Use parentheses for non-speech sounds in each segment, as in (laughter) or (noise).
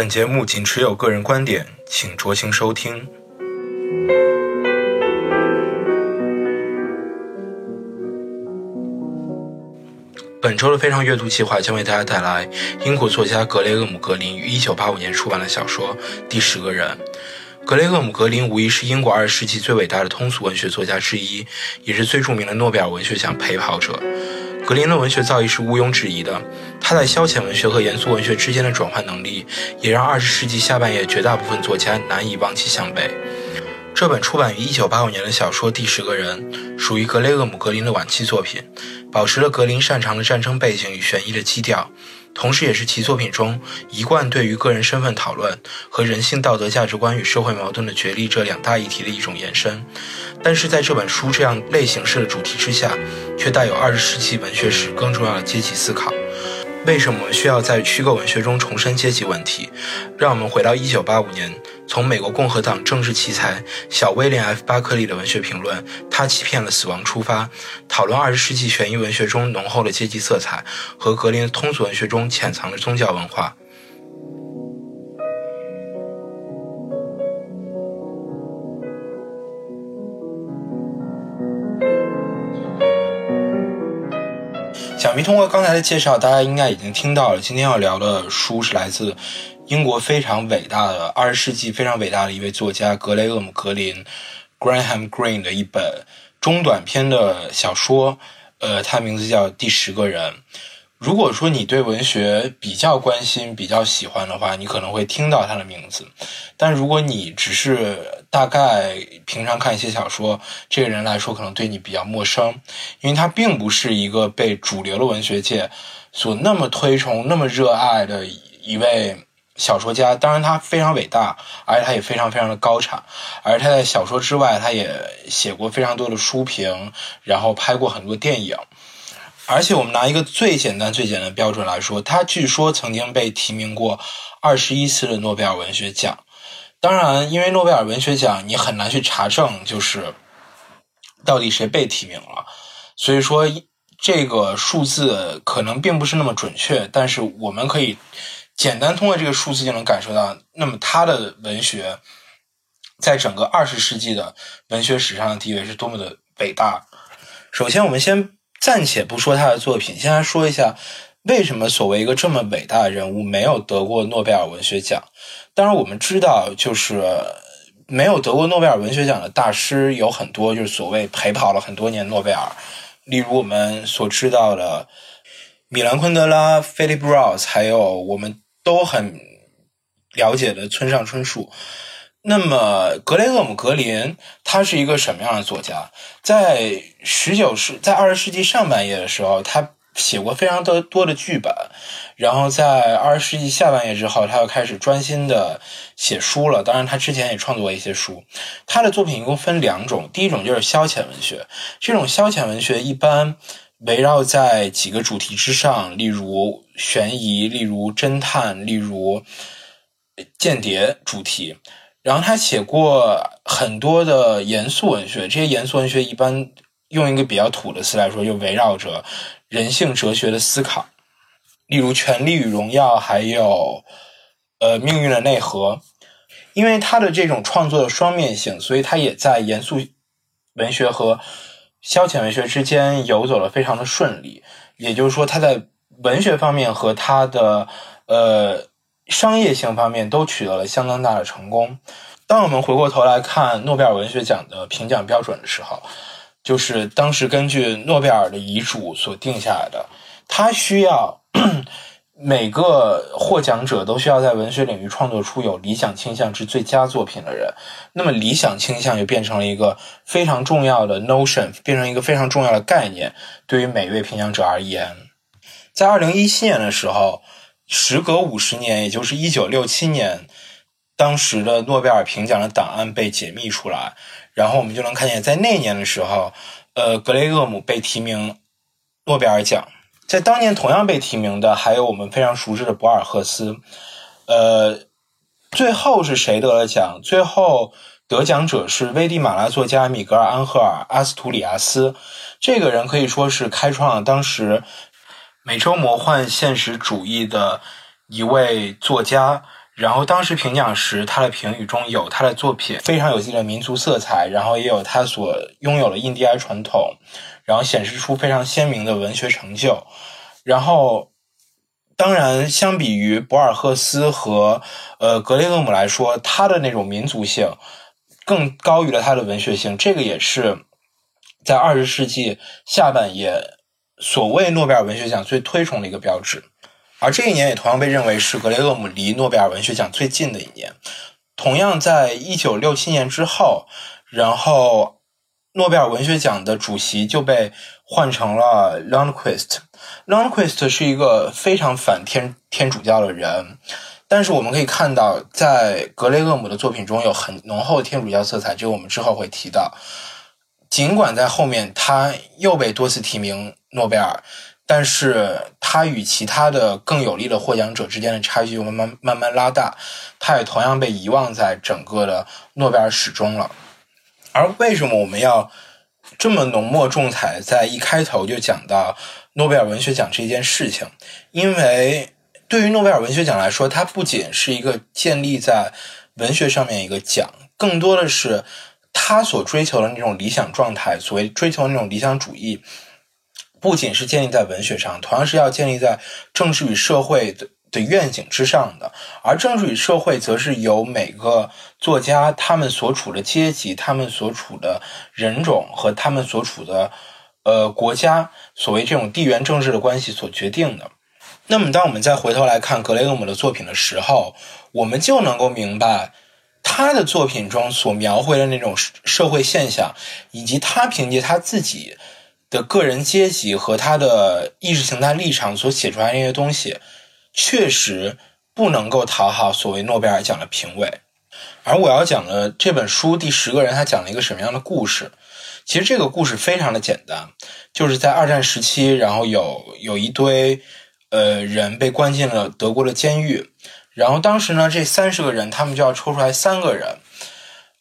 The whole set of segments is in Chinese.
本节目仅持有个人观点，请酌情收听。本周的非常阅读计划将为大家带来英国作家格雷厄姆·格林于1985年出版的小说《第十个人》。格雷厄姆·格林无疑是英国20世纪最伟大的通俗文学作家之一，也是最著名的诺贝尔文学奖陪跑者。格林的文学造诣是毋庸置疑的，他在消遣文学和严肃文学之间的转换能力，也让20世纪下半叶绝大部分作家难以望其项背。这本出版于1985年的小说《第十个人》属于格雷厄姆·格林的晚期作品，保持了格林擅长的战争背景与悬疑的基调，同时也是其作品中一贯对于个人身份讨论和人性道德价值观与社会矛盾的角力这两大议题的一种延伸。但是在这本书这样类型式的主题之下，却带有20世纪文学史更重要的阶级思考。为什么需要在虚构文学中重申阶级问题？让我们回到一九八五年，从美国共和党政治奇才小威廉 ·F· 巴克利的文学评论《他欺骗了死亡》出发，讨论二十世纪悬疑文学中浓厚的阶级色彩和格林通俗文学中潜藏的宗教文化。想必通过刚才的介绍，大家应该已经听到了。今天要聊的书是来自英国非常伟大的二十世纪非常伟大的一位作家格雷厄姆·格林 （Graham Green） 的一本中短篇的小说。呃，它名字叫《第十个人》。如果说你对文学比较关心、比较喜欢的话，你可能会听到他的名字。但如果你只是大概平常看一些小说，这个人来说可能对你比较陌生，因为他并不是一个被主流的文学界所那么推崇、那么热爱的一位小说家。当然，他非常伟大，而且他也非常非常的高产。而他在小说之外，他也写过非常多的书评，然后拍过很多电影。而且，我们拿一个最简单、最简单的标准来说，他据说曾经被提名过二十一次的诺贝尔文学奖。当然，因为诺贝尔文学奖你很难去查证，就是到底谁被提名了，所以说这个数字可能并不是那么准确。但是，我们可以简单通过这个数字就能感受到，那么他的文学在整个二十世纪的文学史上的地位是多么的伟大。首先，我们先。暂且不说他的作品，先来说一下为什么所谓一个这么伟大的人物没有得过诺贝尔文学奖。当然，我们知道，就是没有得过诺贝尔文学奖的大师有很多，就是所谓陪跑了很多年诺贝尔，例如我们所知道的米兰昆德拉、Philip Roth，还有我们都很了解的村上春树。那么，格雷厄姆·格林他是一个什么样的作家？在十九世，在二十世纪上半叶的时候，他写过非常多多的剧本。然后在二十世纪下半叶之后，他又开始专心的写书了。当然，他之前也创作过一些书。他的作品一共分两种，第一种就是消遣文学。这种消遣文学一般围绕在几个主题之上，例如悬疑，例如侦探，例如间谍主题。然后他写过很多的严肃文学，这些严肃文学一般用一个比较土的词来说，就围绕着人性哲学的思考，例如《权力与荣耀》，还有呃《命运的内核》。因为他的这种创作的双面性，所以他也在严肃文学和消遣文学之间游走了非常的顺利。也就是说，他在文学方面和他的呃。商业性方面都取得了相当大的成功。当我们回过头来看诺贝尔文学奖的评奖标准的时候，就是当时根据诺贝尔的遗嘱所定下来的，他需要 (clears throat) 每个获奖者都需要在文学领域创作出有理想倾向之最佳作品的人。那么，理想倾向就变成了一个非常重要的 notion，变成一个非常重要的概念。对于每位评奖者而言，在二零一七年的时候。时隔五十年，也就是一九六七年，当时的诺贝尔评奖的档案被解密出来，然后我们就能看见，在那一年的时候，呃，格雷厄姆被提名诺贝尔奖。在当年同样被提名的还有我们非常熟知的博尔赫斯。呃，最后是谁得了奖？最后得奖者是危地马拉作家米格尔·安赫尔·阿斯图里亚斯。这个人可以说是开创了当时。美洲魔幻现实主义的一位作家，然后当时评奖时，他的评语中有他的作品非常有自己的民族色彩，然后也有他所拥有的印第安传统，然后显示出非常鲜明的文学成就。然后，当然，相比于博尔赫斯和呃格雷厄姆来说，他的那种民族性更高于了他的文学性。这个也是在二十世纪下半叶所谓诺贝尔文学奖最推崇的一个标志。而这一年也同样被认为是格雷厄姆离诺贝尔文学奖最近的一年。同样，在一九六七年之后，然后诺贝尔文学奖的主席就被换成了 Lundquist。Lundquist 是一个非常反天天主教的人，但是我们可以看到，在格雷厄姆的作品中有很浓厚的天主教色彩，这个我们之后会提到。尽管在后面他又被多次提名诺贝尔。但是他与其他的更有力的获奖者之间的差距就慢慢慢慢拉大，他也同样被遗忘在整个的诺贝尔史中了。而为什么我们要这么浓墨重彩在一开头就讲到诺贝尔文学奖这件事情？因为对于诺贝尔文学奖来说，它不仅是一个建立在文学上面一个奖，更多的是他所追求的那种理想状态，所谓追求那种理想主义。不仅是建立在文学上，同样是要建立在政治与社会的的愿景之上的。而政治与社会，则是由每个作家他们所处的阶级、他们所处的人种和他们所处的呃国家，所谓这种地缘政治的关系所决定的。那么，当我们再回头来看格雷厄姆的作品的时候，我们就能够明白他的作品中所描绘的那种社会现象，以及他凭借他自己。的个人阶级和他的意识形态立场所写出来那些东西，确实不能够讨好所谓诺贝尔奖的评委。而我要讲的这本书《第十个人》，他讲了一个什么样的故事？其实这个故事非常的简单，就是在二战时期，然后有有一堆呃人被关进了德国的监狱，然后当时呢，这三十个人他们就要抽出来三个人，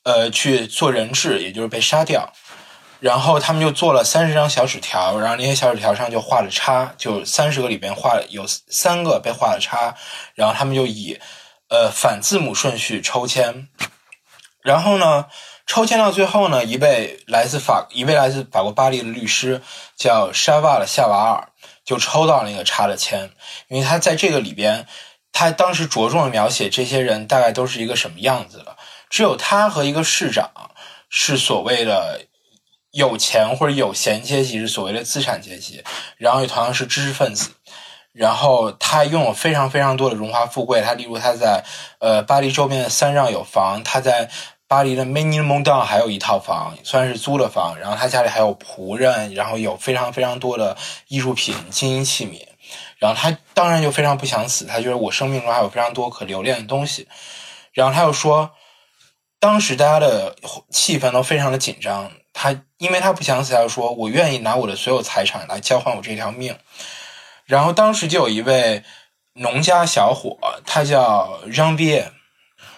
呃，去做人质，也就是被杀掉。然后他们就做了三十张小纸条，然后那些小纸条上就画了叉，就三十个里边画有三个被画了叉，然后他们就以呃反字母顺序抽签，然后呢抽签到最后呢，一位来自法一位来自法国巴黎的律师叫沙瓦的夏瓦尔就抽到那个叉的签，因为他在这个里边，他当时着重的描写这些人大概都是一个什么样子的，只有他和一个市长是所谓的。有钱或者有闲阶级是所谓的资产阶级，然后也同样是知识分子，然后他拥有非常非常多的荣华富贵。他例如他在呃巴黎周边的三让有房，他在巴黎的 m 尼 n 蒙 n 还有一套房，虽然是租的房。然后他家里还有仆人，然后有非常非常多的艺术品、金银器皿。然后他当然就非常不想死，他觉得我生命中还有非常多可留恋的东西。然后他又说，当时大家的气氛都非常的紧张。他因为他不想死，他说：“我愿意拿我的所有财产来交换我这条命。”然后当时就有一位农家小伙，他叫张鳖，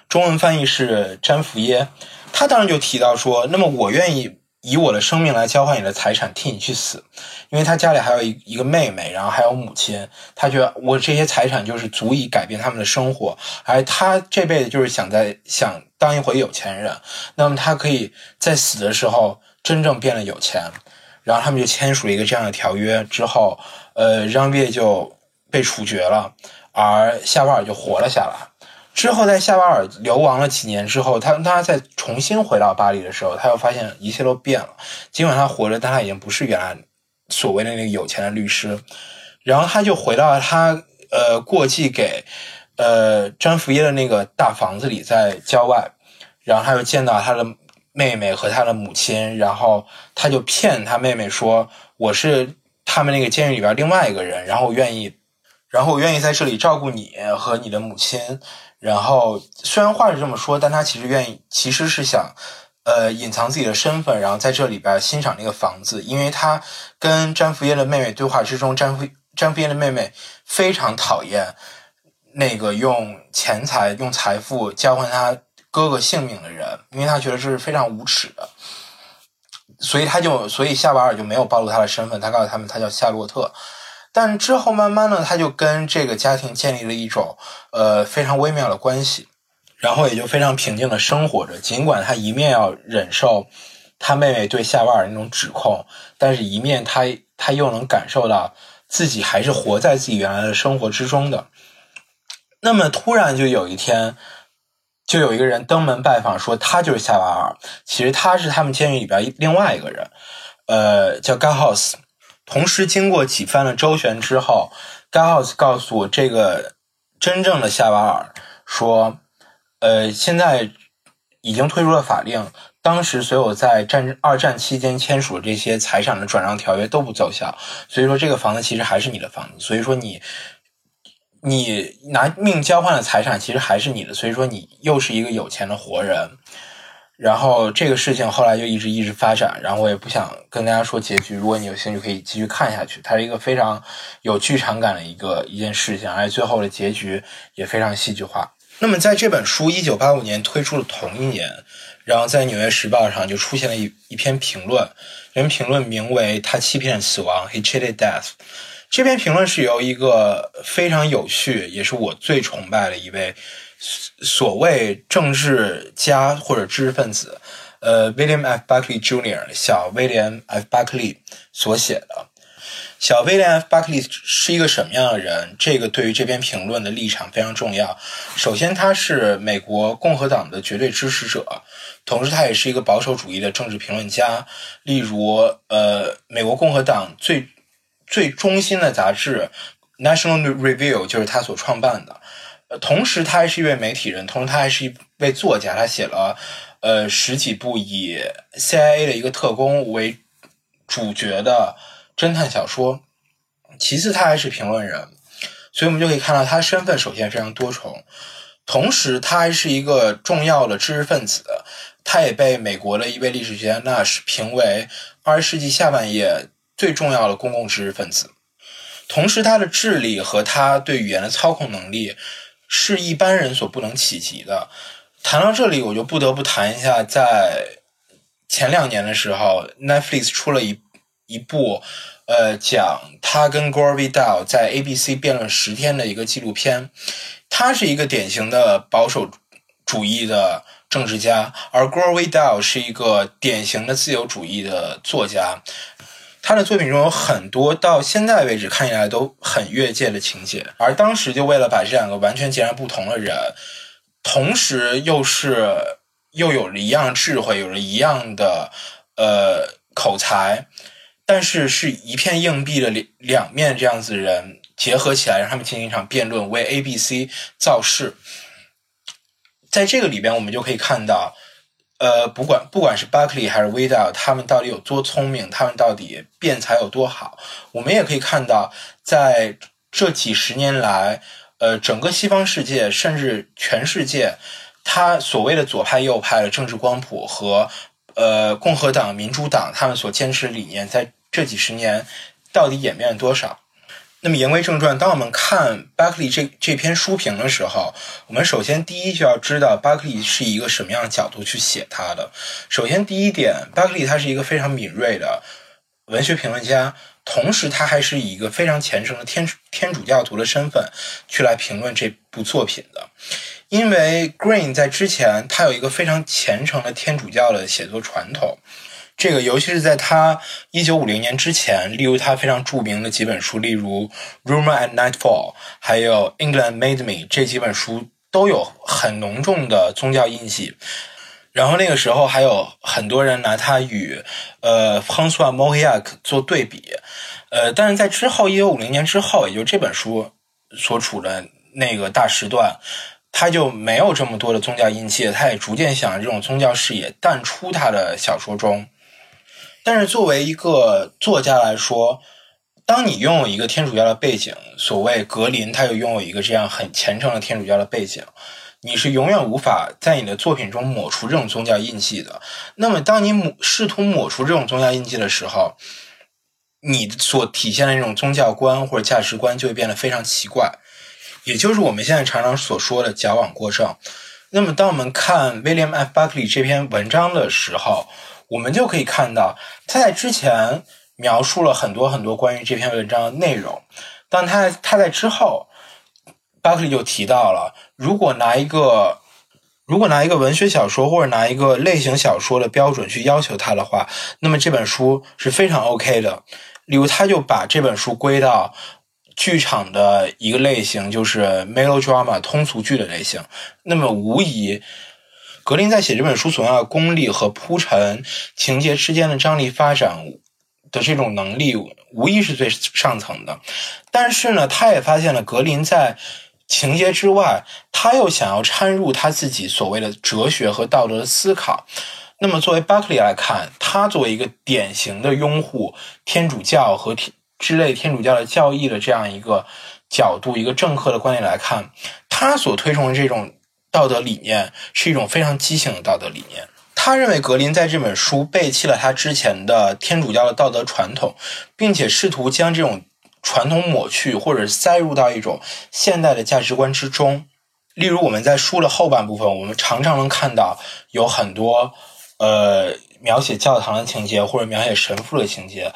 中文翻译是詹福耶。他当时就提到说：“那么我愿意以我的生命来交换你的财产，替你去死。”因为他家里还有一一个妹妹，然后还有母亲，他觉得我这些财产就是足以改变他们的生活，而他这辈子就是想在想当一回有钱人。那么他可以在死的时候。真正变得有钱，然后他们就签署了一个这样的条约之后，呃，让别就被处决了，而夏瓦尔就活了下来。之后，在夏瓦尔流亡了几年之后，他他再重新回到巴黎的时候，他又发现一切都变了。尽管他活着，但他已经不是原来所谓的那个有钱的律师。然后他就回到了他呃过继给呃詹福耶的那个大房子里，在郊外。然后他又见到他的。妹妹和他的母亲，然后他就骗他妹妹说：“我是他们那个监狱里边另外一个人，然后愿意，然后我愿意在这里照顾你和你的母亲。”然后虽然话是这么说，但他其实愿意，其实是想，呃，隐藏自己的身份，然后在这里边欣赏那个房子，因为他跟詹福耶的妹妹对话之中，詹福詹福耶的妹妹非常讨厌那个用钱财、用财富交换他。哥哥性命的人，因为他觉得这是非常无耻的，所以他就，所以夏瓦尔就没有暴露他的身份。他告诉他们，他叫夏洛特。但之后慢慢的，他就跟这个家庭建立了一种呃非常微妙的关系，然后也就非常平静的生活着。尽管他一面要忍受他妹妹对夏瓦尔那种指控，但是一面他他又能感受到自己还是活在自己原来的生活之中的。那么突然就有一天，就有一个人登门拜访，说他就是夏瓦尔。其实他是他们监狱里边另外一个人，呃，叫 Gahos。同时，经过几番的周旋之后，Gauss 告诉我这个真正的夏瓦尔说：“呃，现在已经推出了法令，当时所有在战二战期间签署的这些财产的转让条约都不奏效，所以说这个房子其实还是你的房子。所以说你你拿命交换的财产其实还是你的，所以说你又是一个有钱的活人。”然后这个事情后来就一直一直发展，然后我也不想跟大家说结局。如果你有兴趣，可以继续看下去。它是一个非常有剧场感的一个一件事情，而且最后的结局也非常戏剧化。那么在这本书一九八五年推出的同一年，然后在《纽约时报》上就出现了一一篇评论，这评论名为《他欺骗死亡》（He cheated death）。这篇评论是由一个非常有趣，也是我最崇拜的一位。所谓政治家或者知识分子，呃，William F. Buckley Jr. 小威廉 F. Buckley 所写的。小威廉 F. Buckley 是一个什么样的人？这个对于这篇评论的立场非常重要。首先，他是美国共和党的绝对支持者，同时他也是一个保守主义的政治评论家。例如，呃，美国共和党最最中心的杂志《National Review》就是他所创办的。呃同时，他还是一位媒体人，同时他还是一位作家。他写了呃十几部以 CIA 的一个特工为主角的侦探小说。其次，他还是评论人，所以我们就可以看到他身份首先非常多重。同时，他还是一个重要的知识分子，他也被美国的一位历史学家纳什评为二十世纪下半叶最重要的公共知识分子。同时，他的智力和他对语言的操控能力。是一般人所不能企及的。谈到这里，我就不得不谈一下，在前两年的时候，Netflix 出了一一部，呃，讲他跟 Gore Vidal 在 ABC 辩论十天的一个纪录片。他是一个典型的保守主义的政治家，而 Gore Vidal 是一个典型的自由主义的作家。他的作品中有很多到现在为止看起来都很越界的情节，而当时就为了把这两个完全截然不同的人，同时又是又有了一样智慧，有了一样的呃口才，但是是一片硬币的两两面这样子的人结合起来，让他们进行一场辩论，为 A、B、C 造势。在这个里边，我们就可以看到。呃，不管不管是 Buckley 还是 Vidal，他们到底有多聪明，他们到底辩才有多好，我们也可以看到，在这几十年来，呃，整个西方世界甚至全世界，他所谓的左派右派的政治光谱和呃共和党、民主党他们所坚持的理念，在这几十年到底演变了多少？那么言归正传，当我们看巴克利这这篇书评的时候，我们首先第一就要知道巴克利是一个什么样的角度去写他的。首先第一点巴克利他是一个非常敏锐的文学评论家，同时他还是以一个非常虔诚的天天主教徒的身份去来评论这部作品的。因为 Green 在之前他有一个非常虔诚的天主教的写作传统。这个，尤其是在他一九五零年之前，例如他非常著名的几本书，例如《Rumor at Nightfall》还有《England Made Me》这几本书，都有很浓重的宗教印记。然后那个时候还有很多人拿他与呃 François m o h i a c 做对比，呃，但是在之后一九五零年之后，也就这本书所处的那个大时段。他就没有这么多的宗教印记，他也逐渐想这种宗教视野淡出他的小说中。但是作为一个作家来说，当你拥有一个天主教的背景，所谓格林他又拥有一个这样很虔诚的天主教的背景，你是永远无法在你的作品中抹除这种宗教印记的。那么，当你抹试图抹除这种宗教印记的时候，你所体现的那种宗教观或者价值观就会变得非常奇怪。也就是我们现在常常所说的矫枉过正。那么，当我们看 William F. Buckley 这篇文章的时候，我们就可以看到他在之前描述了很多很多关于这篇文章的内容。但他他在之后，巴克利就提到了，如果拿一个如果拿一个文学小说或者拿一个类型小说的标准去要求他的话，那么这本书是非常 OK 的。例如，他就把这本书归到剧场的一个类型，就是 melodrama 通俗剧的类型。那么，无疑，格林在写这本书所要的功力和铺陈情节之间的张力发展的这种能力，无疑是最上层的。但是呢，他也发现了格林在情节之外，他又想要掺入他自己所谓的哲学和道德的思考。那么，作为巴克利来看，他作为一个典型的拥护天主教和天之类天主教的教义的这样一个角度、一个政客的观点来看，他所推崇的这种道德理念是一种非常畸形的道德理念。他认为格林在这本书背弃了他之前的天主教的道德传统，并且试图将这种。传统抹去，或者塞入到一种现代的价值观之中。例如，我们在书的后半部分，我们常常能看到有很多呃描写教堂的情节，或者描写神父的情节。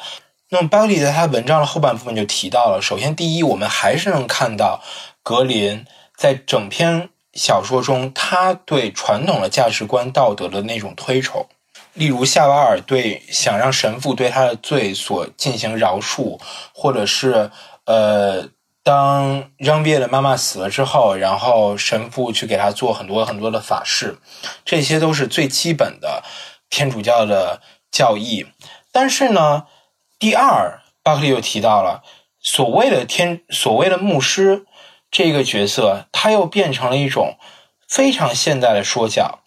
那么，巴利在他文章的后半部分就提到了：首先，第一，我们还是能看到格林在整篇小说中，他对传统的价值观、道德的那种推崇。例如夏瓦尔对想让神父对他的罪所进行饶恕，或者是呃，当让别的妈妈死了之后，然后神父去给他做很多很多的法事，这些都是最基本的天主教的教义。但是呢，第二，巴克利又提到了所谓的天所谓的牧师这个角色，他又变成了一种非常现代的说教。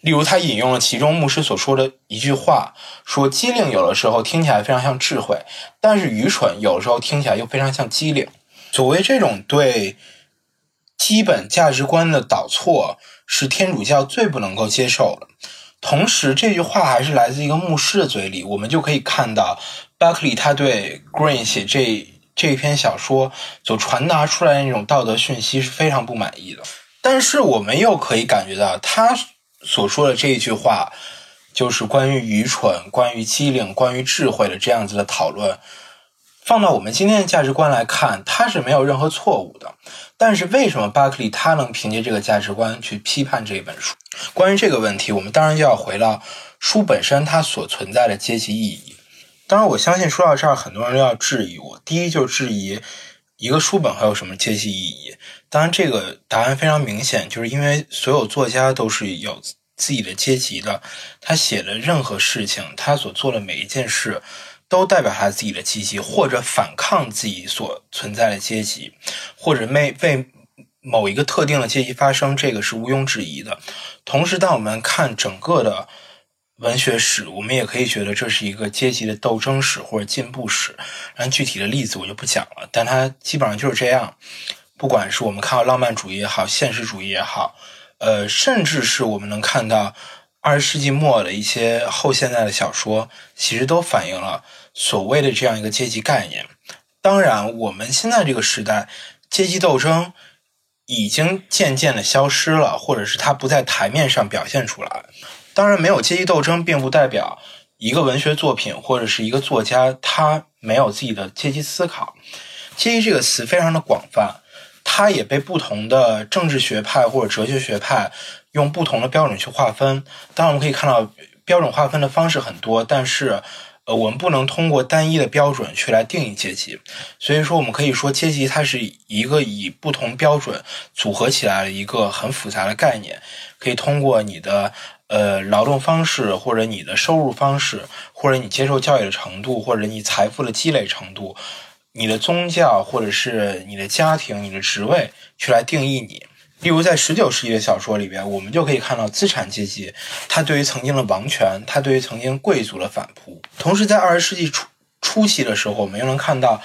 例如，他引用了其中牧师所说的一句话，说：“机灵有的时候听起来非常像智慧，但是愚蠢有的时候听起来又非常像机灵。”所谓这种对基本价值观的导错，是天主教最不能够接受的。同时，这句话还是来自一个牧师的嘴里，我们就可以看到巴克利他对 Green 写这这一篇小说所传达出来的那种道德讯息是非常不满意的。但是，我们又可以感觉到他。所说的这一句话，就是关于愚蠢、关于机灵、关于智慧的这样子的讨论。放到我们今天的价值观来看，它是没有任何错误的。但是，为什么巴克利他能凭借这个价值观去批判这一本书？关于这个问题，我们当然就要回到书本身它所存在的阶级意义。当然，我相信说到这儿，很多人都要质疑我。第一，就质疑一个书本还有什么阶级意义？当然，这个答案非常明显，就是因为所有作家都是有自己的阶级的。他写的任何事情，他所做的每一件事，都代表他自己的阶级，或者反抗自己所存在的阶级，或者为为某一个特定的阶级发声，这个是毋庸置疑的。同时，当我们看整个的文学史，我们也可以觉得这是一个阶级的斗争史或者进步史。然具体的例子我就不讲了，但它基本上就是这样。不管是我们看到浪漫主义也好，现实主义也好，呃，甚至是我们能看到二十世纪末的一些后现代的小说，其实都反映了所谓的这样一个阶级概念。当然，我们现在这个时代，阶级斗争已经渐渐的消失了，或者是它不在台面上表现出来。当然，没有阶级斗争，并不代表一个文学作品或者是一个作家他没有自己的阶级思考。阶级这个词非常的广泛。它也被不同的政治学派或者哲学学派用不同的标准去划分。当然，我们可以看到标准划分的方式很多，但是，呃，我们不能通过单一的标准去来定义阶级。所以说，我们可以说阶级它是一个以不同标准组合起来的一个很复杂的概念。可以通过你的呃劳动方式，或者你的收入方式，或者你接受教育的程度，或者你财富的积累程度。你的宗教，或者是你的家庭、你的职位，去来定义你。例如，在十九世纪的小说里边，我们就可以看到资产阶级，他对于曾经的王权，他对于曾经贵族的反扑。同时，在二十世纪初初期的时候，我们又能看到，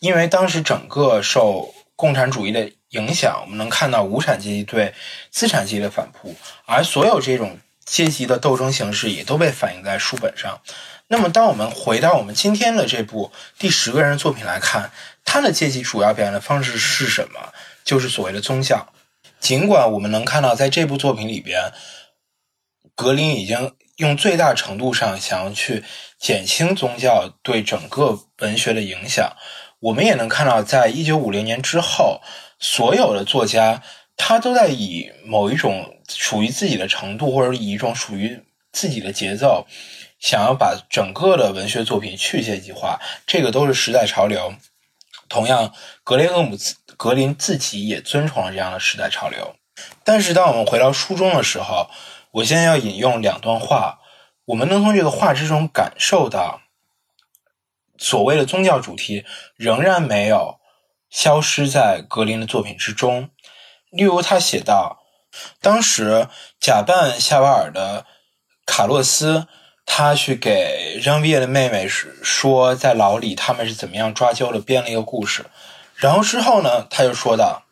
因为当时整个受共产主义的影响，我们能看到无产阶级对资产阶级的反扑，而所有这种阶级的斗争形式也都被反映在书本上。那么，当我们回到我们今天的这部第十个人作品来看，他的阶级主要表现的方式是什么？就是所谓的宗教。尽管我们能看到，在这部作品里边，格林已经用最大程度上想要去减轻宗教对整个文学的影响。我们也能看到，在一九五零年之后，所有的作家他都在以某一种属于自己的程度，或者以一种属于自己的节奏，想要把整个的文学作品去阶级化。这个都是时代潮流。同样，格雷厄姆格林自己也遵从了这样的时代潮流。但是，当我们回到书中的时候，我现在要引用两段话，我们能从这个话之中感受到，所谓的宗教主题仍然没有消失在格林的作品之中。例如，他写道：“当时假扮夏瓦尔的卡洛斯，他去给让维耶的妹妹说，在牢里他们是怎么样抓阄的，编了一个故事。然后之后呢，他就说道：‘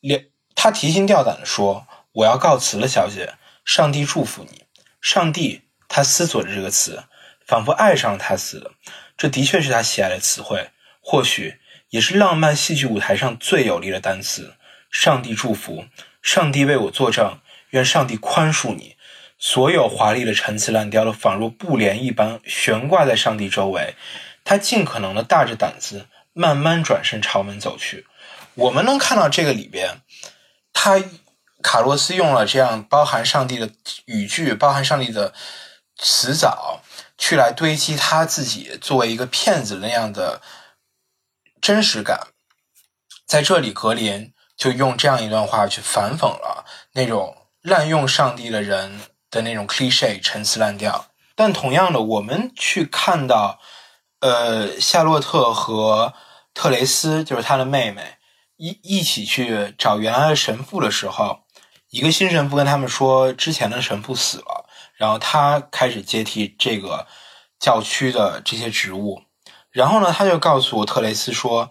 连’。”他提心吊胆地说：“我要告辞了，小姐。上帝祝福你。”上帝，他思索着这个词，仿佛爱上了他似的。这的确是他喜爱的词汇，或许也是浪漫戏剧舞台上最有力的单词。上帝祝福，上帝为我作证，愿上帝宽恕你。所有华丽的陈词滥调都仿若布帘一般悬挂在上帝周围。他尽可能的大着胆子，慢慢转身朝门走去。我们能看到这个里边。他卡洛斯用了这样包含上帝的语句，包含上帝的词藻，去来堆积他自己作为一个骗子那样的真实感。在这里，格林就用这样一段话去反讽了那种滥用上帝的人的那种 cliche 陈词滥调。但同样的，我们去看到，呃，夏洛特和特雷斯，就是他的妹妹。一一起去找原来的神父的时候，一个新神父跟他们说，之前的神父死了，然后他开始接替这个教区的这些职务。然后呢，他就告诉特雷斯说：“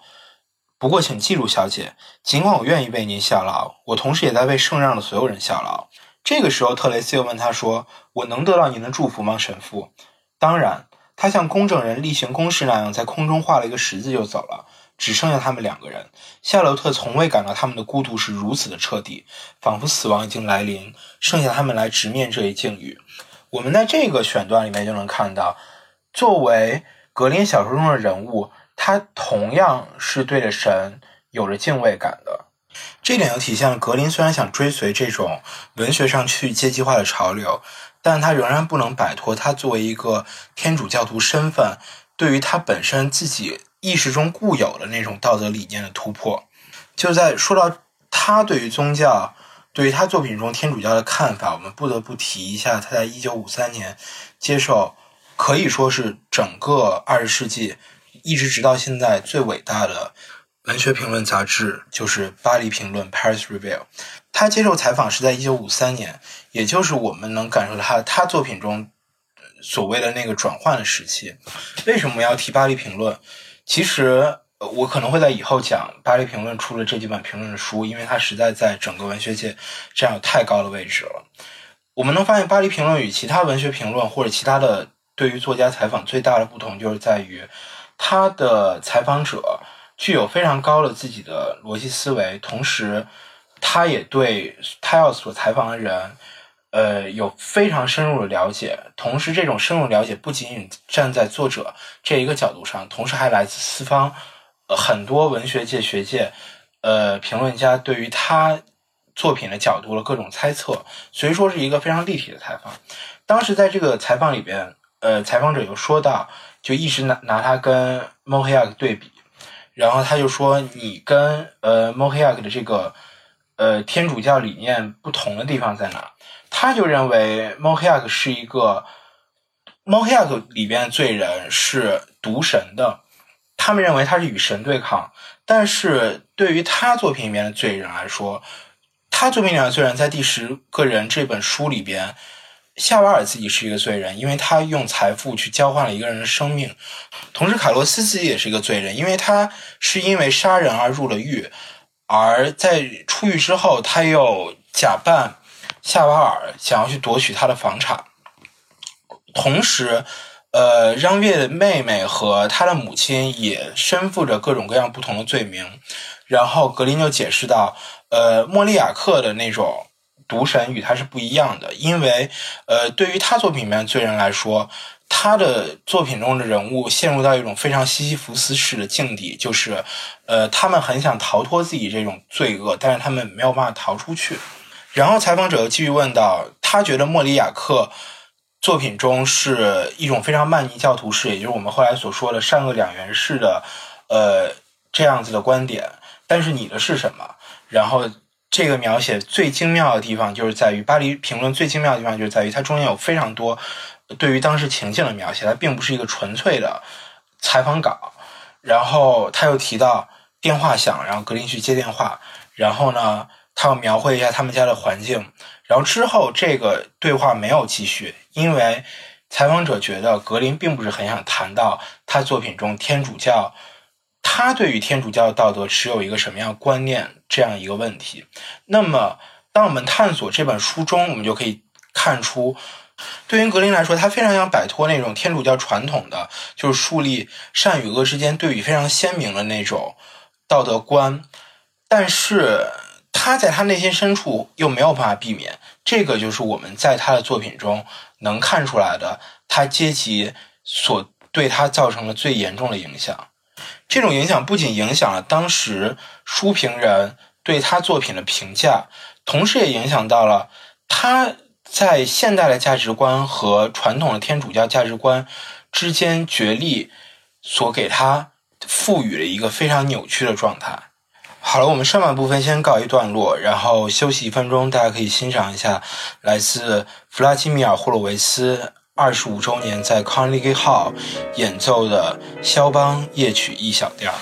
不过，请记住，小姐，尽管我愿意为您效劳，我同时也在为圣让的所有人效劳。”这个时候，特雷斯又问他说：“我能得到您的祝福吗，神父？”当然，他像公证人例行公事那样，在空中画了一个十字就走了。只剩下他们两个人。夏洛特从未感到他们的孤独是如此的彻底，仿佛死亡已经来临，剩下他们来直面这一境遇。我们在这个选段里面就能看到，作为格林小说中的人物，他同样是对着神有着敬畏感的。这点又体现了格林虽然想追随这种文学上去阶级化的潮流，但他仍然不能摆脱他作为一个天主教徒身份，对于他本身自己。意识中固有的那种道德理念的突破，就在说到他对于宗教，对于他作品中天主教的看法，我们不得不提一下他在一九五三年接受可以说是整个二十世纪一直直到现在最伟大的文学评论杂志，就是《巴黎评论》（Paris Review）。他接受采访是在一九五三年，也就是我们能感受到他他作品中所谓的那个转换的时期。为什么要提《巴黎评论》？其实，我可能会在以后讲《巴黎评论》出了这几本评论的书，因为它实在在整个文学界占有太高的位置了。我们能发现，《巴黎评论》与其他文学评论或者其他的对于作家采访最大的不同，就是在于他的采访者具有非常高的自己的逻辑思维，同时，他也对他要所采访的人。呃，有非常深入的了解，同时这种深入了解不仅仅站在作者这一个角度上，同时还来自四方，呃，很多文学界、学界，呃，评论家对于他作品的角度的各种猜测，所以说是一个非常立体的采访。当时在这个采访里边，呃，采访者有说到，就一直拿拿他跟莫黑亚克对比，然后他就说，你跟呃莫黑亚克的这个呃天主教理念不同的地方在哪？他就认为莫黑亚克是一个莫黑亚克里边的罪人是毒神的，他们认为他是与神对抗。但是对于他作品里面的罪人来说，他作品里面的罪人在第十个人这本书里边，夏瓦尔自己是一个罪人，因为他用财富去交换了一个人的生命。同时，卡洛斯自己也是一个罪人，因为他是因为杀人而入了狱，而在出狱之后，他又假扮。夏瓦尔想要去夺取他的房产，同时，呃，让月的妹妹和他的母亲也身负着各种各样不同的罪名。然后格林就解释到，呃，莫利亚克的那种读神与他是不一样的，因为呃，对于他作品里面罪人来说，他的作品中的人物陷入到一种非常西西弗斯式的境地，就是呃，他们很想逃脱自己这种罪恶，但是他们没有办法逃出去。然后采访者继续问到，他觉得莫里亚克作品中是一种非常曼尼教徒式，也就是我们后来所说的善恶两元式的呃这样子的观点，但是你的是什么？然后。这个描写最精妙的地方，就是在于巴黎评论最精妙的地方，就是在于它中间有非常多对于当时情境的描写，它并不是一个纯粹的采访稿。然后他又提到电话响，然后格林去接电话，然后呢，他要描绘一下他们家的环境。然后之后这个对话没有继续，因为采访者觉得格林并不是很想谈到他作品中天主教。他对于天主教的道德持有一个什么样观念这样一个问题。那么，当我们探索这本书中，我们就可以看出，对于格林来说，他非常想摆脱那种天主教传统的，就是树立善与恶之间对比非常鲜明的那种道德观。但是，他在他内心深处又没有办法避免。这个就是我们在他的作品中能看出来的，他阶级所对他造成的最严重的影响。这种影响不仅影响了当时书评人对他作品的评价，同时也影响到了他在现代的价值观和传统的天主教价值观之间角力所给他赋予的一个非常扭曲的状态。好了，我们上半部分先告一段落，然后休息一分钟，大家可以欣赏一下来自弗拉基米尔·霍洛维斯。二十五周年在 Carnegie Hall 演奏的肖邦夜曲一小调。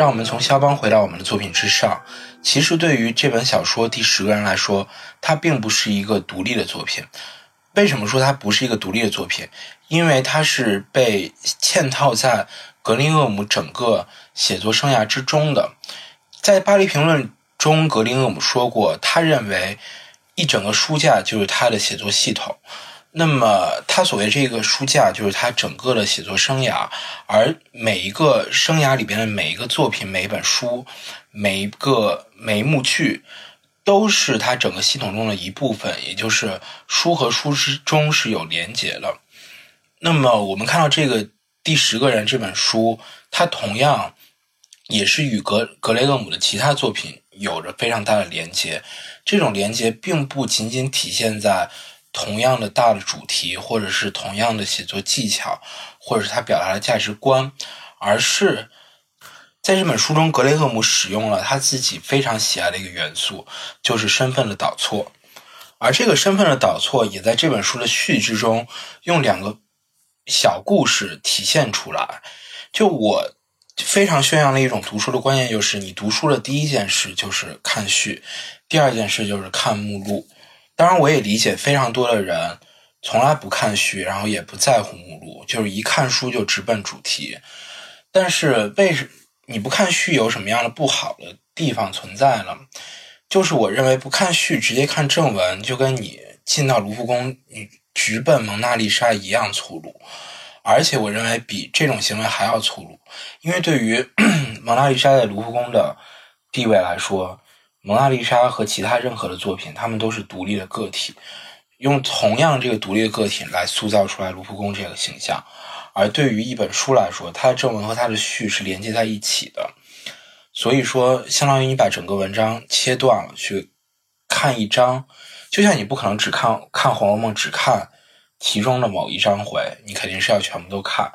让我们从肖邦回到我们的作品之上。其实，对于这本小说《第十个人》来说，它并不是一个独立的作品。为什么说它不是一个独立的作品？因为它是被嵌套在格林厄姆整个写作生涯之中的。在《巴黎评论》中，格林厄姆说过，他认为一整个书架就是他的写作系统。那么，他所谓这个书架，就是他整个的写作生涯，而每一个生涯里边的每一个作品、每一本书、每一个每一幕剧，都是他整个系统中的一部分，也就是书和书之中是有连结的。那么，我们看到这个《第十个人》这本书，它同样也是与格格雷厄姆的其他作品有着非常大的连结。这种连结并不仅仅体现在。同样的大的主题，或者是同样的写作技巧，或者是他表达的价值观，而是在这本书中，格雷厄姆使用了他自己非常喜爱的一个元素，就是身份的导错。而这个身份的导错，也在这本书的序之中，用两个小故事体现出来。就我非常宣扬的一种读书的观念，就是你读书的第一件事就是看序，第二件事就是看目录。当然，我也理解非常多的人从来不看序，然后也不在乎目录，就是一看书就直奔主题。但是，为什你不看序有什么样的不好的地方存在呢？就是我认为不看序直接看正文，就跟你进到卢浮宫你直奔蒙娜丽莎一样粗鲁。而且，我认为比这种行为还要粗鲁，因为对于 (clears throat) 蒙娜丽莎在卢浮宫的地位来说。蒙娜丽莎和其他任何的作品，他们都是独立的个体，用同样这个独立的个体来塑造出来卢浮宫这个形象。而对于一本书来说，它的正文和它的序是连接在一起的，所以说，相当于你把整个文章切断了去看一章，就像你不可能只看看《红楼梦》，只看其中的某一章回，你肯定是要全部都看。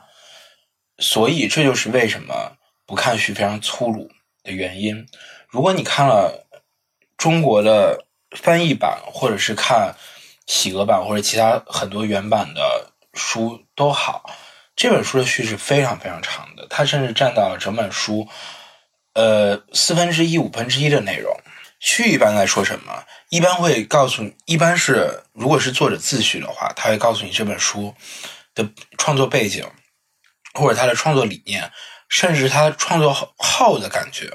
所以这就是为什么不看序非常粗鲁的原因。如果你看了中国的翻译版，或者是看企鹅版或者其他很多原版的书都好，这本书的序是非常非常长的，它甚至占到了整本书呃四分之一、五分之一的内容。序一般在说什么？一般会告诉你，一般是如果是作者自序的话，他会告诉你这本书的创作背景，或者他的创作理念，甚至他创作后的感觉。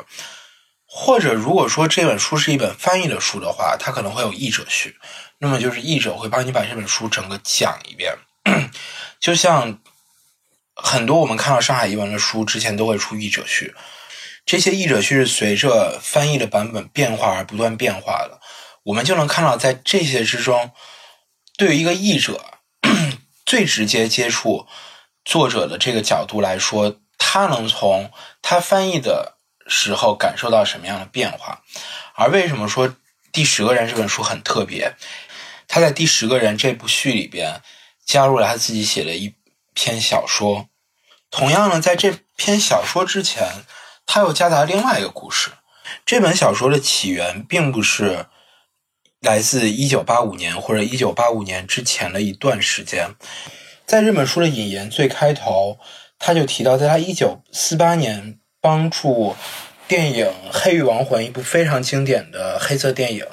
或者如果说这本书是一本翻译的书的话，它可能会有译者序，那么就是译者会帮你把这本书整个讲一遍。就像很多我们看到上海译文的书之前都会出译者序。这些译者序是随着翻译的版本变化而不断变化的，我们就能看到，在这些之中，对于一个译者最直接接触作者的这个角度来说，他能从他翻译的时候感受到什么样的变化。而为什么说《第十个人》这本书很特别？他在《第十个人》这部序里边加入了他自己写的一篇小说。同样呢，在这篇小说之前。他又夹杂另外一个故事。这本小说的起源并不是来自一九八五年或者一九八五年之前的一段时间。在这本书的引言最开头，他就提到，在他一九四八年帮助电影《黑狱亡魂》一部非常经典的黑色电影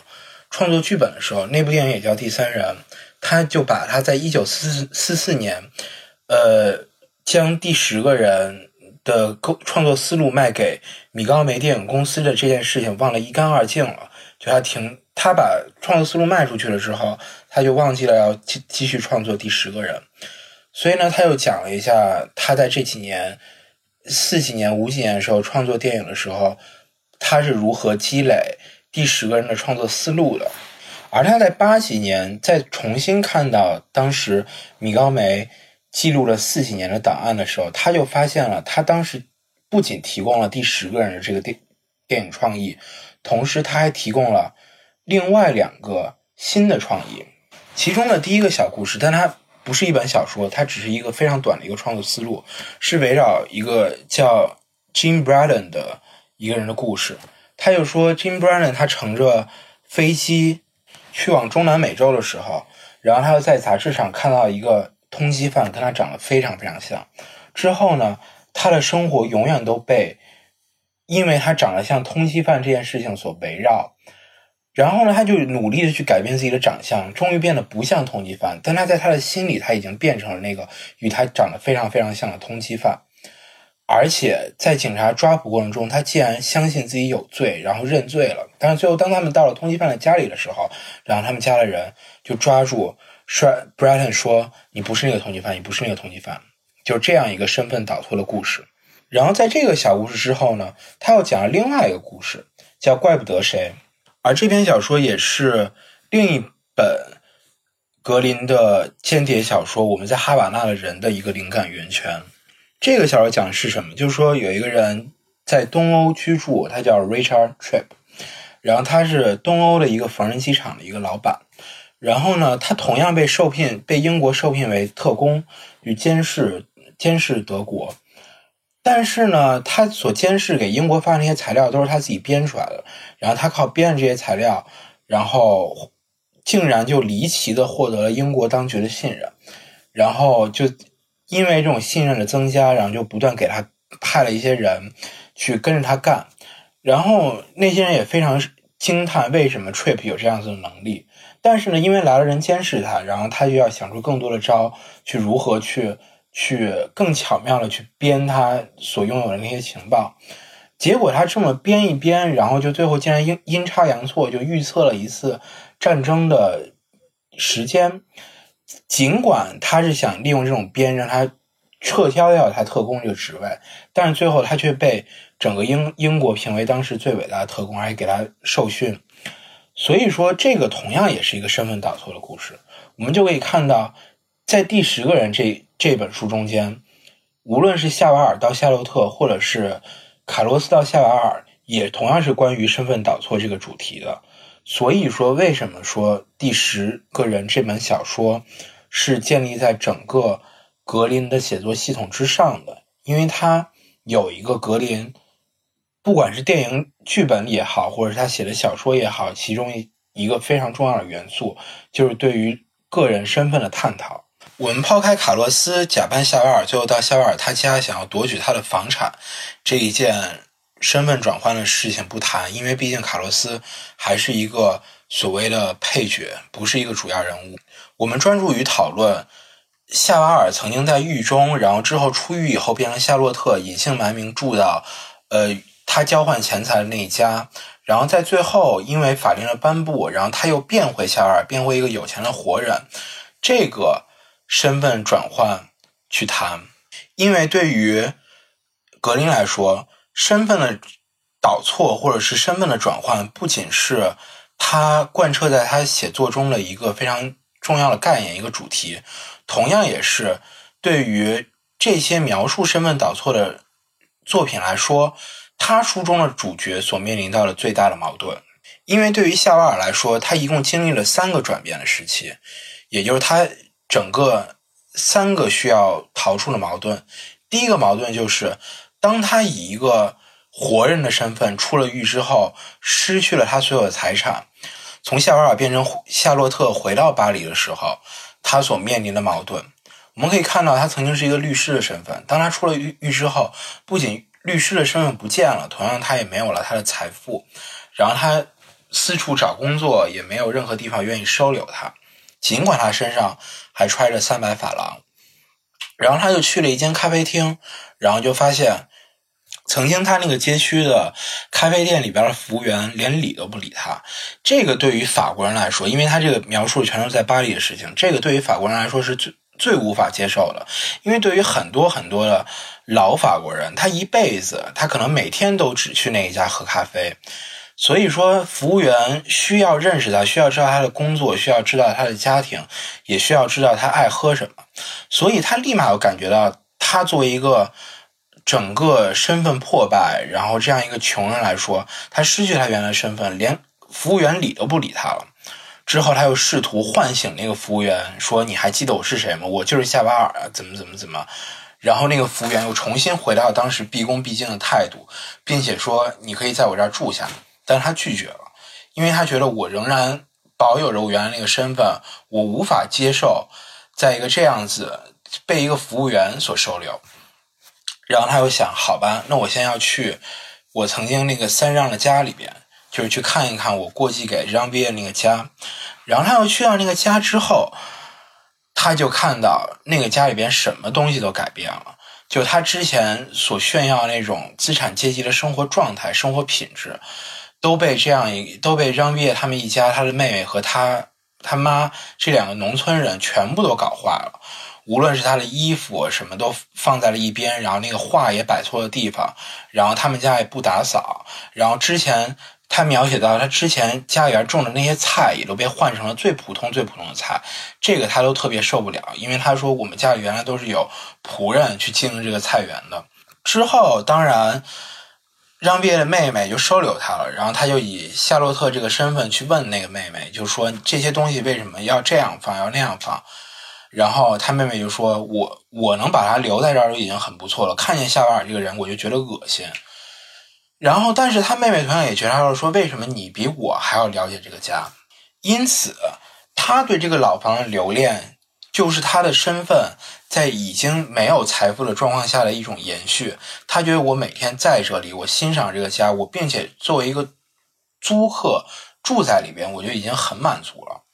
创作剧本的时候，那部电影也叫《第三人》，他就把他在一九四四四年，呃，将第十个人。的构创作思路卖给米高梅电影公司的这件事情忘了一干二净了，就他停，他把创作思路卖出去了之后，他就忘记了要继继续创作第十个人，所以呢，他又讲了一下他在这几年四几年五几年的时候创作电影的时候，他是如何积累第十个人的创作思路的，而他在八几年再重新看到当时米高梅。记录了四几年的档案的时候，他就发现了，他当时不仅提供了第十个人的这个电电影创意，同时他还提供了另外两个新的创意。其中的第一个小故事，但他不是一本小说，它只是一个非常短的一个创作思路，是围绕一个叫 Jim Braden 的一个人的故事。他就说，Jim Braden 他乘着飞机去往中南美洲的时候，然后他又在杂志上看到一个。通缉犯跟他长得非常非常像，之后呢，他的生活永远都被因为他长得像通缉犯这件事情所围绕。然后呢，他就努力的去改变自己的长相，终于变得不像通缉犯。但他在他的心里，他已经变成了那个与他长得非常非常像的通缉犯。而且在警察抓捕过程中，他竟然相信自己有罪，然后认罪了。但是最后，当他们到了通缉犯的家里的时候，然后他们家的人就抓住。说，Bratton 说：“你不是那个通缉犯，你不是那个通缉犯。”就这样一个身份倒脱的故事。然后在这个小故事之后呢，他又讲了另外一个故事，叫《怪不得谁》。而这篇小说也是另一本格林的间谍小说《我们在哈瓦那的人》的一个灵感源泉。这个小说讲的是什么？就是说有一个人在东欧居住，他叫 Richard Trip，然后他是东欧的一个缝纫机厂的一个老板。然后呢，他同样被受聘，被英国受聘为特工，与监视监视德国。但是呢，他所监视给英国发的那些材料都是他自己编出来的。然后他靠编的这些材料，然后竟然就离奇的获得了英国当局的信任。然后就因为这种信任的增加，然后就不断给他派了一些人去跟着他干。然后那些人也非常惊叹，为什么 Trip 有这样子的能力。但是呢，因为来了人监视他，然后他就要想出更多的招，去如何去去更巧妙的去编他所拥有的那些情报。结果他这么编一编，然后就最后竟然阴阴差阳错就预测了一次战争的时间。尽管他是想利用这种编让他撤销掉他特工这个职位，但是最后他却被整个英英国评为当时最伟大的特工，而且给他受训。所以说，这个同样也是一个身份导错的故事。我们就可以看到，在第十个人这这本书中间，无论是夏瓦尔到夏洛特，或者是卡罗斯到夏瓦尔，也同样是关于身份倒错这个主题的。所以说，为什么说《第十个人》这本小说是建立在整个格林的写作系统之上的？因为它有一个格林，不管是电影剧本也好，或者是他写的小说也好，其中一个非常重要的元素就是对于个人身份的探讨。我们抛开卡洛斯假扮夏瓦尔，最后到夏瓦尔他家想要夺取他的房产这一件。身份转换的事情不谈，因为毕竟卡洛斯还是一个所谓的配角，不是一个主要人物。我们专注于讨论夏瓦尔曾经在狱中，然后之后出狱以后变成夏洛特，隐姓埋名住到呃他交换钱财的那一家，然后在最后因为法令的颁布，然后他又变回夏瓦尔，变回一个有钱的活人，这个身份转换去谈，因为对于格林来说。身份的导错，或者是身份的转换，不仅是他贯彻在他写作中的一个非常重要的概念、一个主题，同样也是对于这些描述身份导错的作品来说，他书中的主角所面临到的最大的矛盾。因为对于夏瓦尔来说，他一共经历了三个转变的时期，也就是他整个三个需要逃出的矛盾。第一个矛盾就是。当他以一个活人的身份出了狱之后，失去了他所有的财产，从夏瓦尔变成夏洛特回到巴黎的时候，他所面临的矛盾，我们可以看到，他曾经是一个律师的身份。当他出了狱狱之后，不仅律师的身份不见了，同样他也没有了他的财富，然后他四处找工作，也没有任何地方愿意收留他，尽管他身上还揣着三百法郎。然后他就去了一间咖啡厅，然后就发现，曾经他那个街区的咖啡店里边的服务员连理都不理他。这个对于法国人来说，因为他这个描述全都是在巴黎的事情，这个对于法国人来说是最最无法接受的。因为对于很多很多的老法国人，他一辈子他可能每天都只去那一家喝咖啡。所以说，服务员需要认识他，需要知道他的工作，需要知道他的家庭，也需要知道他爱喝什么。所以他立马就感觉到，他作为一个整个身份破败，然后这样一个穷人来说，他失去他原来身份，连服务员理都不理他了。之后，他又试图唤醒那个服务员，说：“你还记得我是谁吗？我就是夏巴尔啊，怎么怎么怎么。”然后那个服务员又重新回到当时毕恭毕敬的态度，并且说：“你可以在我这儿住下。”但是他拒绝了，因为他觉得我仍然保有着我原来那个身份，我无法接受在一个这样子被一个服务员所收留。然后他又想，好吧，那我先要去我曾经那个三让的家里边，就是去看一看我过继给让毕业那个家。然后他又去到那个家之后，他就看到那个家里边什么东西都改变了，就他之前所炫耀那种资产阶级的生活状态、生活品质。都被这样一都被张月他们一家，他的妹妹和他他妈这两个农村人全部都搞坏了。无论是他的衣服什么都放在了一边，然后那个画也摆错了地方，然后他们家也不打扫，然后之前他描写到他之前家里边种的那些菜也都被换成了最普通最普通的菜，这个他都特别受不了，因为他说我们家里原来都是有仆人去经营这个菜园的。之后当然。让毕业的妹妹就收留他了，然后他就以夏洛特这个身份去问那个妹妹，就说这些东西为什么要这样放，要那样放。然后他妹妹就说：“我我能把他留在这儿就已经很不错了。看见夏瓦尔这个人，我就觉得恶心。”然后，但是他妹妹同样也觉得说：“为什么你比我还要了解这个家？”因此，他对这个老房的留恋，就是他的身份。在已经没有财富的状况下的一种延续，他觉得我每天在这里，我欣赏这个家，我并且作为一个租客住在里边，我就已经很满足了。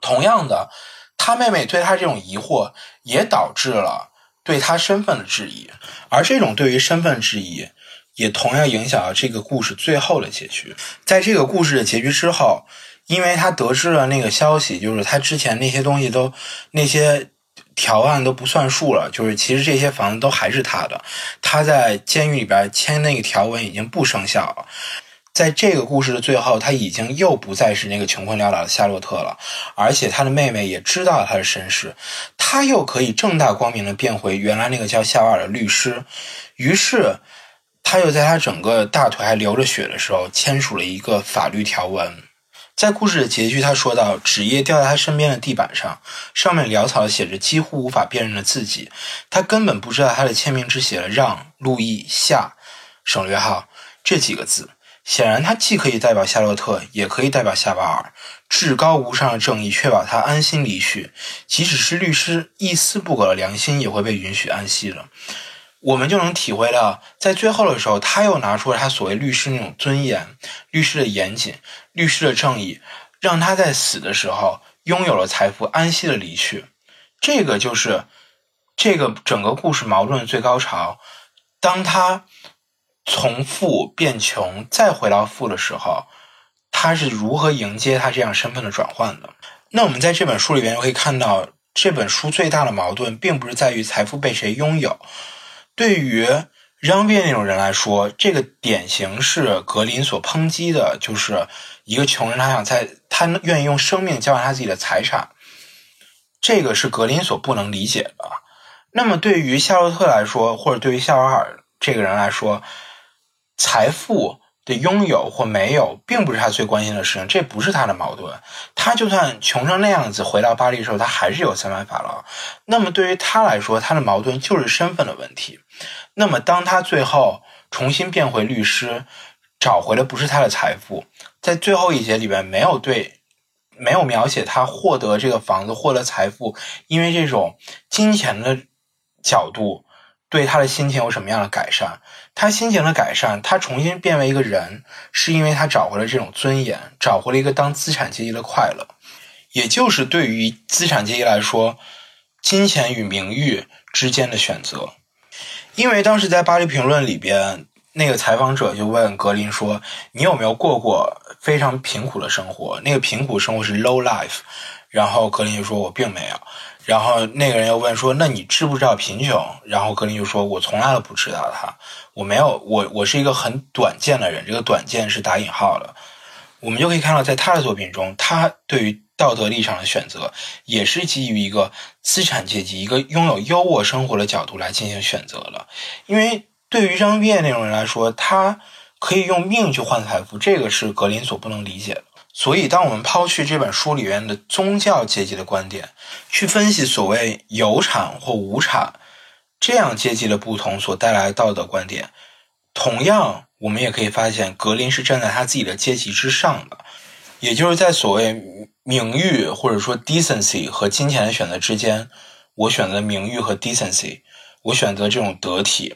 同样的，他妹妹对他这种疑惑，也导致了对他身份的质疑，而这种对于身份质疑，也同样影响了这个故事最后的结局。在这个故事的结局之后，因为他得知了那个消息，就是他之前那些东西都那些。条案都不算数了，就是其实这些房子都还是他的。他在监狱里边签那个条文已经不生效了。在这个故事的最后，他已经又不再是那个穷困潦倒的夏洛特了，而且他的妹妹也知道他的身世，他又可以正大光明的变回原来那个叫夏瓦尔的律师。于是，他又在他整个大腿还流着血的时候签署了一个法律条文，在故事的结局，他说到纸页掉在他身边的地板上，上面潦草的写着几乎无法辨认的字迹。他根本不知道他的签名只写了“让路易夏省略号”这几个字。显然，他既可以代表夏洛特，也可以代表夏巴尔。至高无上的正义确保他安心离去，即使是律师一丝不苟的良心也会被允许安息了。我们就能体会到，在最后的时候，他又拿出了他所谓律师那种尊严、律师的严谨、律师的正义，让他在死的时候拥有了财富，安息的离去。这个就是这个整个故事矛盾的最高潮。当他从富变穷，再回到富的时候，他是如何迎接他这样身份的转换的？那我们在这本书里边就可以看到，这本书最大的矛盾，并不是在于财富被谁拥有。对于让变那种人来说，这个典型是格林所抨击的，就是一个穷人，他想在他愿意用生命交换他自己的财产，这个是格林所不能理解的。那么对于夏洛特来说，或者对于夏瓦尔这个人来说，财富。的拥有或没有，并不是他最关心的事情，这不是他的矛盾。他就算穷成那样子，回到巴黎的时候，他还是有三万法郎。那么对于他来说，他的矛盾就是身份的问题。那么当他最后重新变回律师，找回的不是他的财富，在最后一节里边没有对，没有描写他获得这个房子、获得财富，因为这种金钱的角度。对他的心情有什么样的改善？他心情的改善，他重新变为一个人，是因为他找回了这种尊严，找回了一个当资产阶级的快乐。也就是对于资产阶级来说，金钱与名誉之间的选择。因为当时在《巴黎评论》里边，那个采访者就问格林说：“你有没有过过非常贫苦的生活？那个贫苦生活是 low life。”然后格林就说：“我并没有。”然后那个人又问说：“那你知不知道贫穷？”然后格林就说：“我从来都不知道他，我没有，我我是一个很短见的人，这个短见是打引号的。”我们就可以看到，在他的作品中，他对于道德立场的选择，也是基于一个资产阶级、一个拥有优渥生活的角度来进行选择了。因为对于张毕那种人来说，他可以用命去换财富，这个是格林所不能理解的。所以，当我们抛去这本书里面的宗教阶级的观点，去分析所谓有产或无产这样阶级的不同所带来的道德观点，同样，我们也可以发现，格林是站在他自己的阶级之上的，也就是在所谓名誉或者说 decency 和金钱的选择之间，我选择名誉和 decency，我选择这种得体，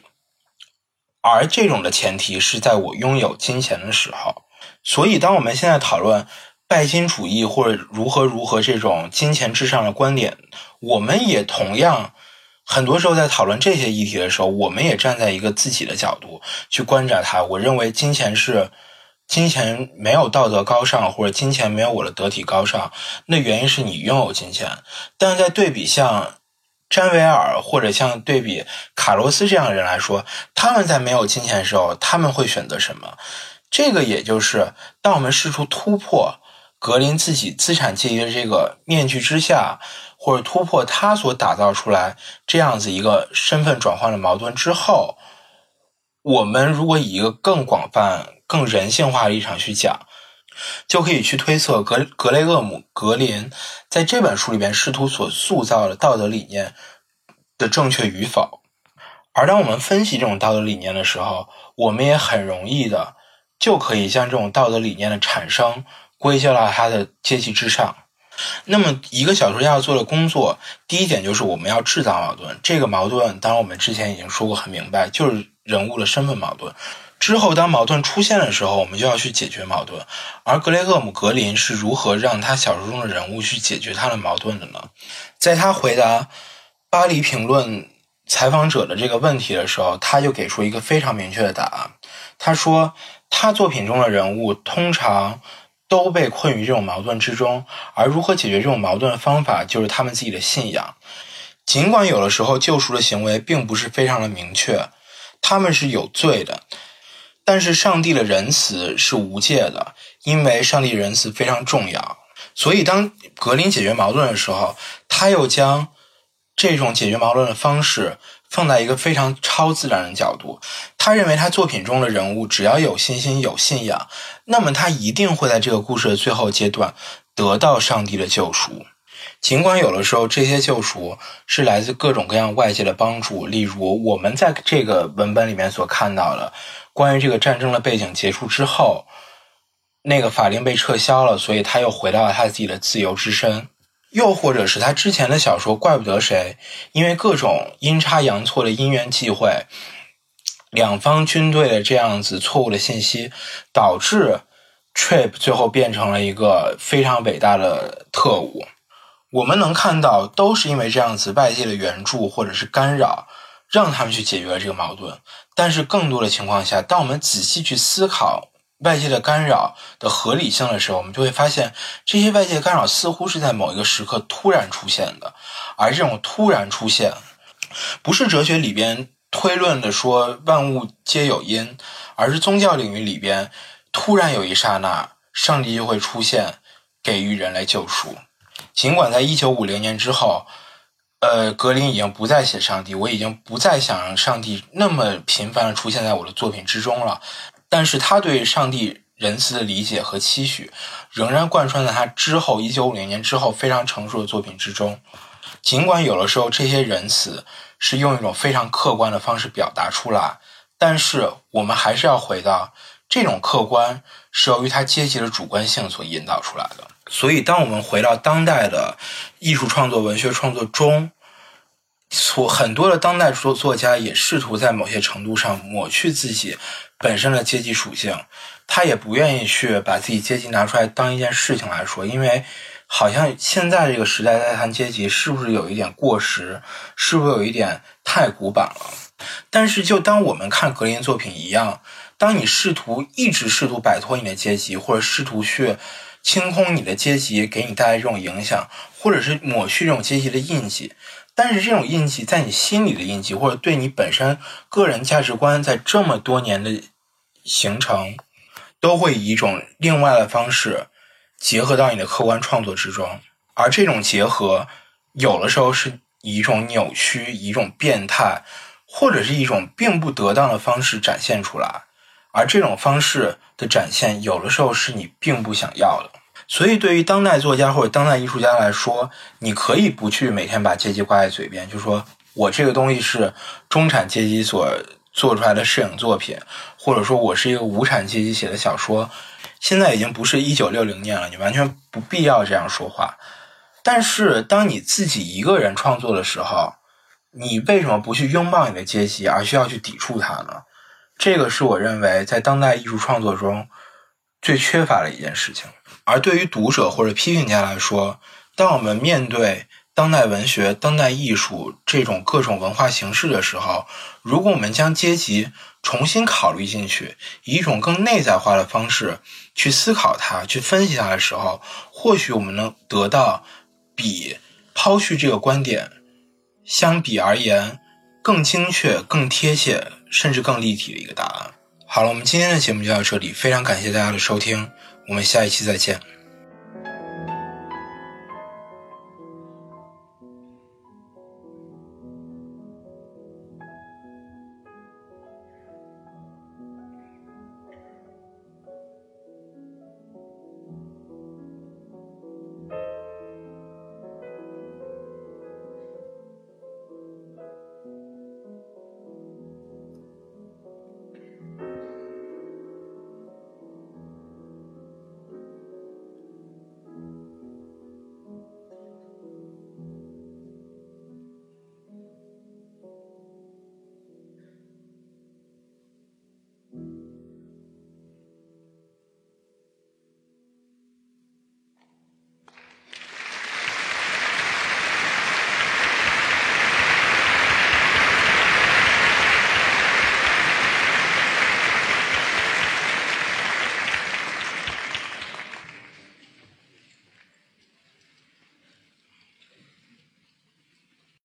而这种的前提是在我拥有金钱的时候。所以，当我们现在讨论拜金主义或者如何如何这种金钱至上的观点，我们也同样很多时候在讨论这些议题的时候，我们也站在一个自己的角度去观察它。我认为金钱是金钱没有道德高尚，或者金钱没有我的得体高尚，那原因是你拥有金钱。但是在对比像詹维尔或者像对比卡洛斯这样的人来说，他们在没有金钱的时候，他们会选择什么？这个也就是，当我们试图突破格林自己资产阶级的这个面具之下，或者突破他所打造出来这样子一个身份转换的矛盾之后，我们如果以一个更广泛、更人性化的立场去讲，就可以去推测格格雷厄姆格林在这本书里边试图所塑造的道德理念的正确与否。而当我们分析这种道德理念的时候，我们也很容易的。就可以将这种道德理念的产生归咎到他的阶级之上。那么，一个小说家要做的工作，第一点就是我们要制造矛盾。这个矛盾，当然我们之前已经说过很明白，就是人物的身份矛盾。之后，当矛盾出现的时候，我们就要去解决矛盾。而格雷厄姆·格林是如何让他小说中的人物去解决他的矛盾的呢？在他回答《巴黎评论》采访者的这个问题的时候，他就给出一个非常明确的答案。他说。他作品中的人物通常都被困于这种矛盾之中，而如何解决这种矛盾的方法，就是他们自己的信仰。尽管有的时候救赎的行为并不是非常的明确，他们是有罪的，但是上帝的仁慈是无界的，因为上帝仁慈非常重要。所以，当格林解决矛盾的时候，他又将这种解决矛盾的方式放在一个非常超自然的角度。他认为他作品中的人物只要有信心、有信仰，那么他一定会在这个故事的最后阶段得到上帝的救赎。尽管有的时候这些救赎是来自各种各样外界的帮助，例如我们在这个文本里面所看到的，关于这个战争的背景结束之后，那个法令被撤销了，所以他又回到了他自己的自由之身；又或者是他之前的小说《怪不得谁》，因为各种阴差阳错的因缘际会，两方军队的这样子错误的信息，导致 Trip 最后变成了一个非常伟大的特务。我们能看到，都是因为这样子外界的援助或者是干扰，让他们去解决了这个矛盾。但是更多的情况下，当我们仔细去思考外界的干扰的合理性的时候，我们就会发现，这些外界干扰似乎是在某一个时刻突然出现的。而这种突然出现，不是哲学里边推论的说万物皆有因，而是宗教领域里边突然有一刹那，上帝就会出现，给予人类救赎。尽管在一九五零年之后，呃，格林已经不再写上帝，我已经不再想让上帝那么频繁的出现在我的作品之中了。但是他对上帝仁慈的理解和期许，仍然贯穿在他之后一九五零年之后非常成熟的作品之中。尽管有的时候这些仁慈是用一种非常客观的方式表达出来，但是我们还是要回到这种客观是由于他阶级的主观性所引导出来的。所以，当我们回到当代的艺术创作、文学创作中，所很多的当代作作家也试图在某些程度上抹去自己本身的阶级属性，他也不愿意去把自己阶级拿出来当一件事情来说，因为好像现在这个时代在谈阶级是不是有一点过时，是不是有一点太古板了？但是，就当我们看格林作品一样，当你试图一直试图摆脱你的阶级，或者试图去。清空你的阶级给你带来这种影响，或者是抹去这种阶级的印记，但是这种印记在你心里的印记，或者对你本身个人价值观在这么多年的形成，都会以一种另外的方式结合到你的客观创作之中，而这种结合有的时候是以一种扭曲、以一种变态，或者是一种并不得当的方式展现出来，而这种方式的展现有的时候是你并不想要的。所以，对于当代作家或者当代艺术家来说，你可以不去每天把阶级挂在嘴边，就说我这个东西是中产阶级所做出来的摄影作品，或者说我是一个无产阶级写的小说。现在已经不是一九六零年了，你完全不必要这样说话。但是，当你自己一个人创作的时候，你为什么不去拥抱你的阶级，而需要去抵触它呢？这个是我认为在当代艺术创作中最缺乏的一件事情。而对于读者或者批评家来说，当我们面对当代文学、当代艺术这种各种文化形式的时候，如果我们将阶级重新考虑进去，以一种更内在化的方式去思考它、去分析它的时候，或许我们能得到比抛去这个观点相比而言更精确、更贴切，甚至更立体的一个答案。好了，我们今天的节目就到这里，非常感谢大家的收听。我们下一期再见。